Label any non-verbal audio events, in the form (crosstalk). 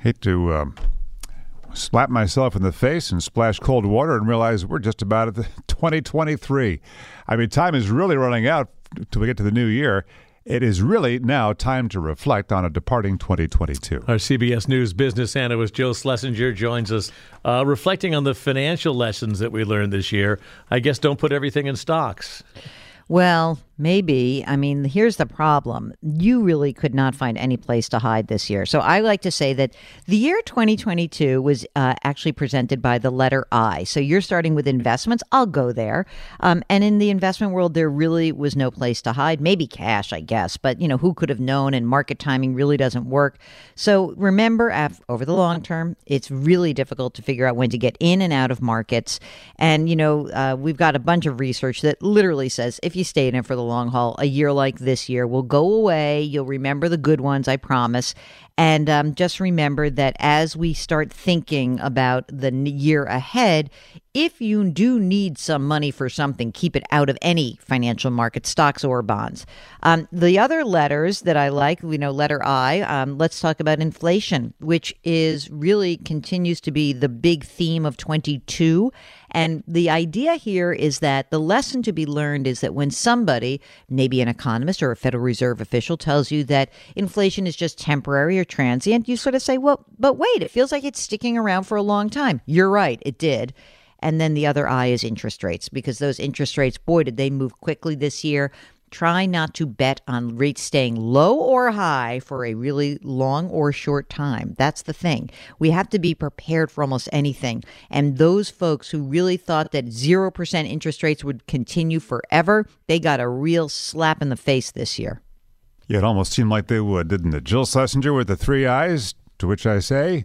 Hate to um, slap myself in the face and splash cold water and realize we're just about at the (laughs) 2023. I mean, time is really running out till we get to the new year. It is really now time to reflect on a departing 2022. Our CBS News business analyst Jill Schlesinger joins us, uh, reflecting on the financial lessons that we learned this year. I guess don't put everything in stocks. Well, maybe. I mean, here's the problem. You really could not find any place to hide this year. So I like to say that the year 2022 was uh, actually presented by the letter I. So you're starting with investments. I'll go there. Um, and in the investment world, there really was no place to hide. Maybe cash, I guess. But, you know, who could have known? And market timing really doesn't work. So remember, over the long term, it's really difficult to figure out when to get in and out of markets. And, you know, uh, we've got a bunch of research that literally says if you stay in it for the long haul, a year like this year will go away. You'll remember the good ones, I promise. And um, just remember that as we start thinking about the year ahead, if you do need some money for something, keep it out of any financial market, stocks or bonds. Um, the other letters that I like, we know letter I, um, let's talk about inflation, which is really continues to be the big theme of 22. And the idea here is that the lesson to be learned is that when somebody, maybe an economist or a Federal Reserve official, tells you that inflation is just temporary or transient, you sort of say, well, but wait, it feels like it's sticking around for a long time. You're right, it did. And then the other eye is interest rates because those interest rates, boy, did they move quickly this year. Try not to bet on rates staying low or high for a really long or short time. That's the thing. We have to be prepared for almost anything. And those folks who really thought that 0% interest rates would continue forever, they got a real slap in the face this year. Yeah, it almost seemed like they would, didn't it? Jill Schlesinger with the three eyes, to which I say,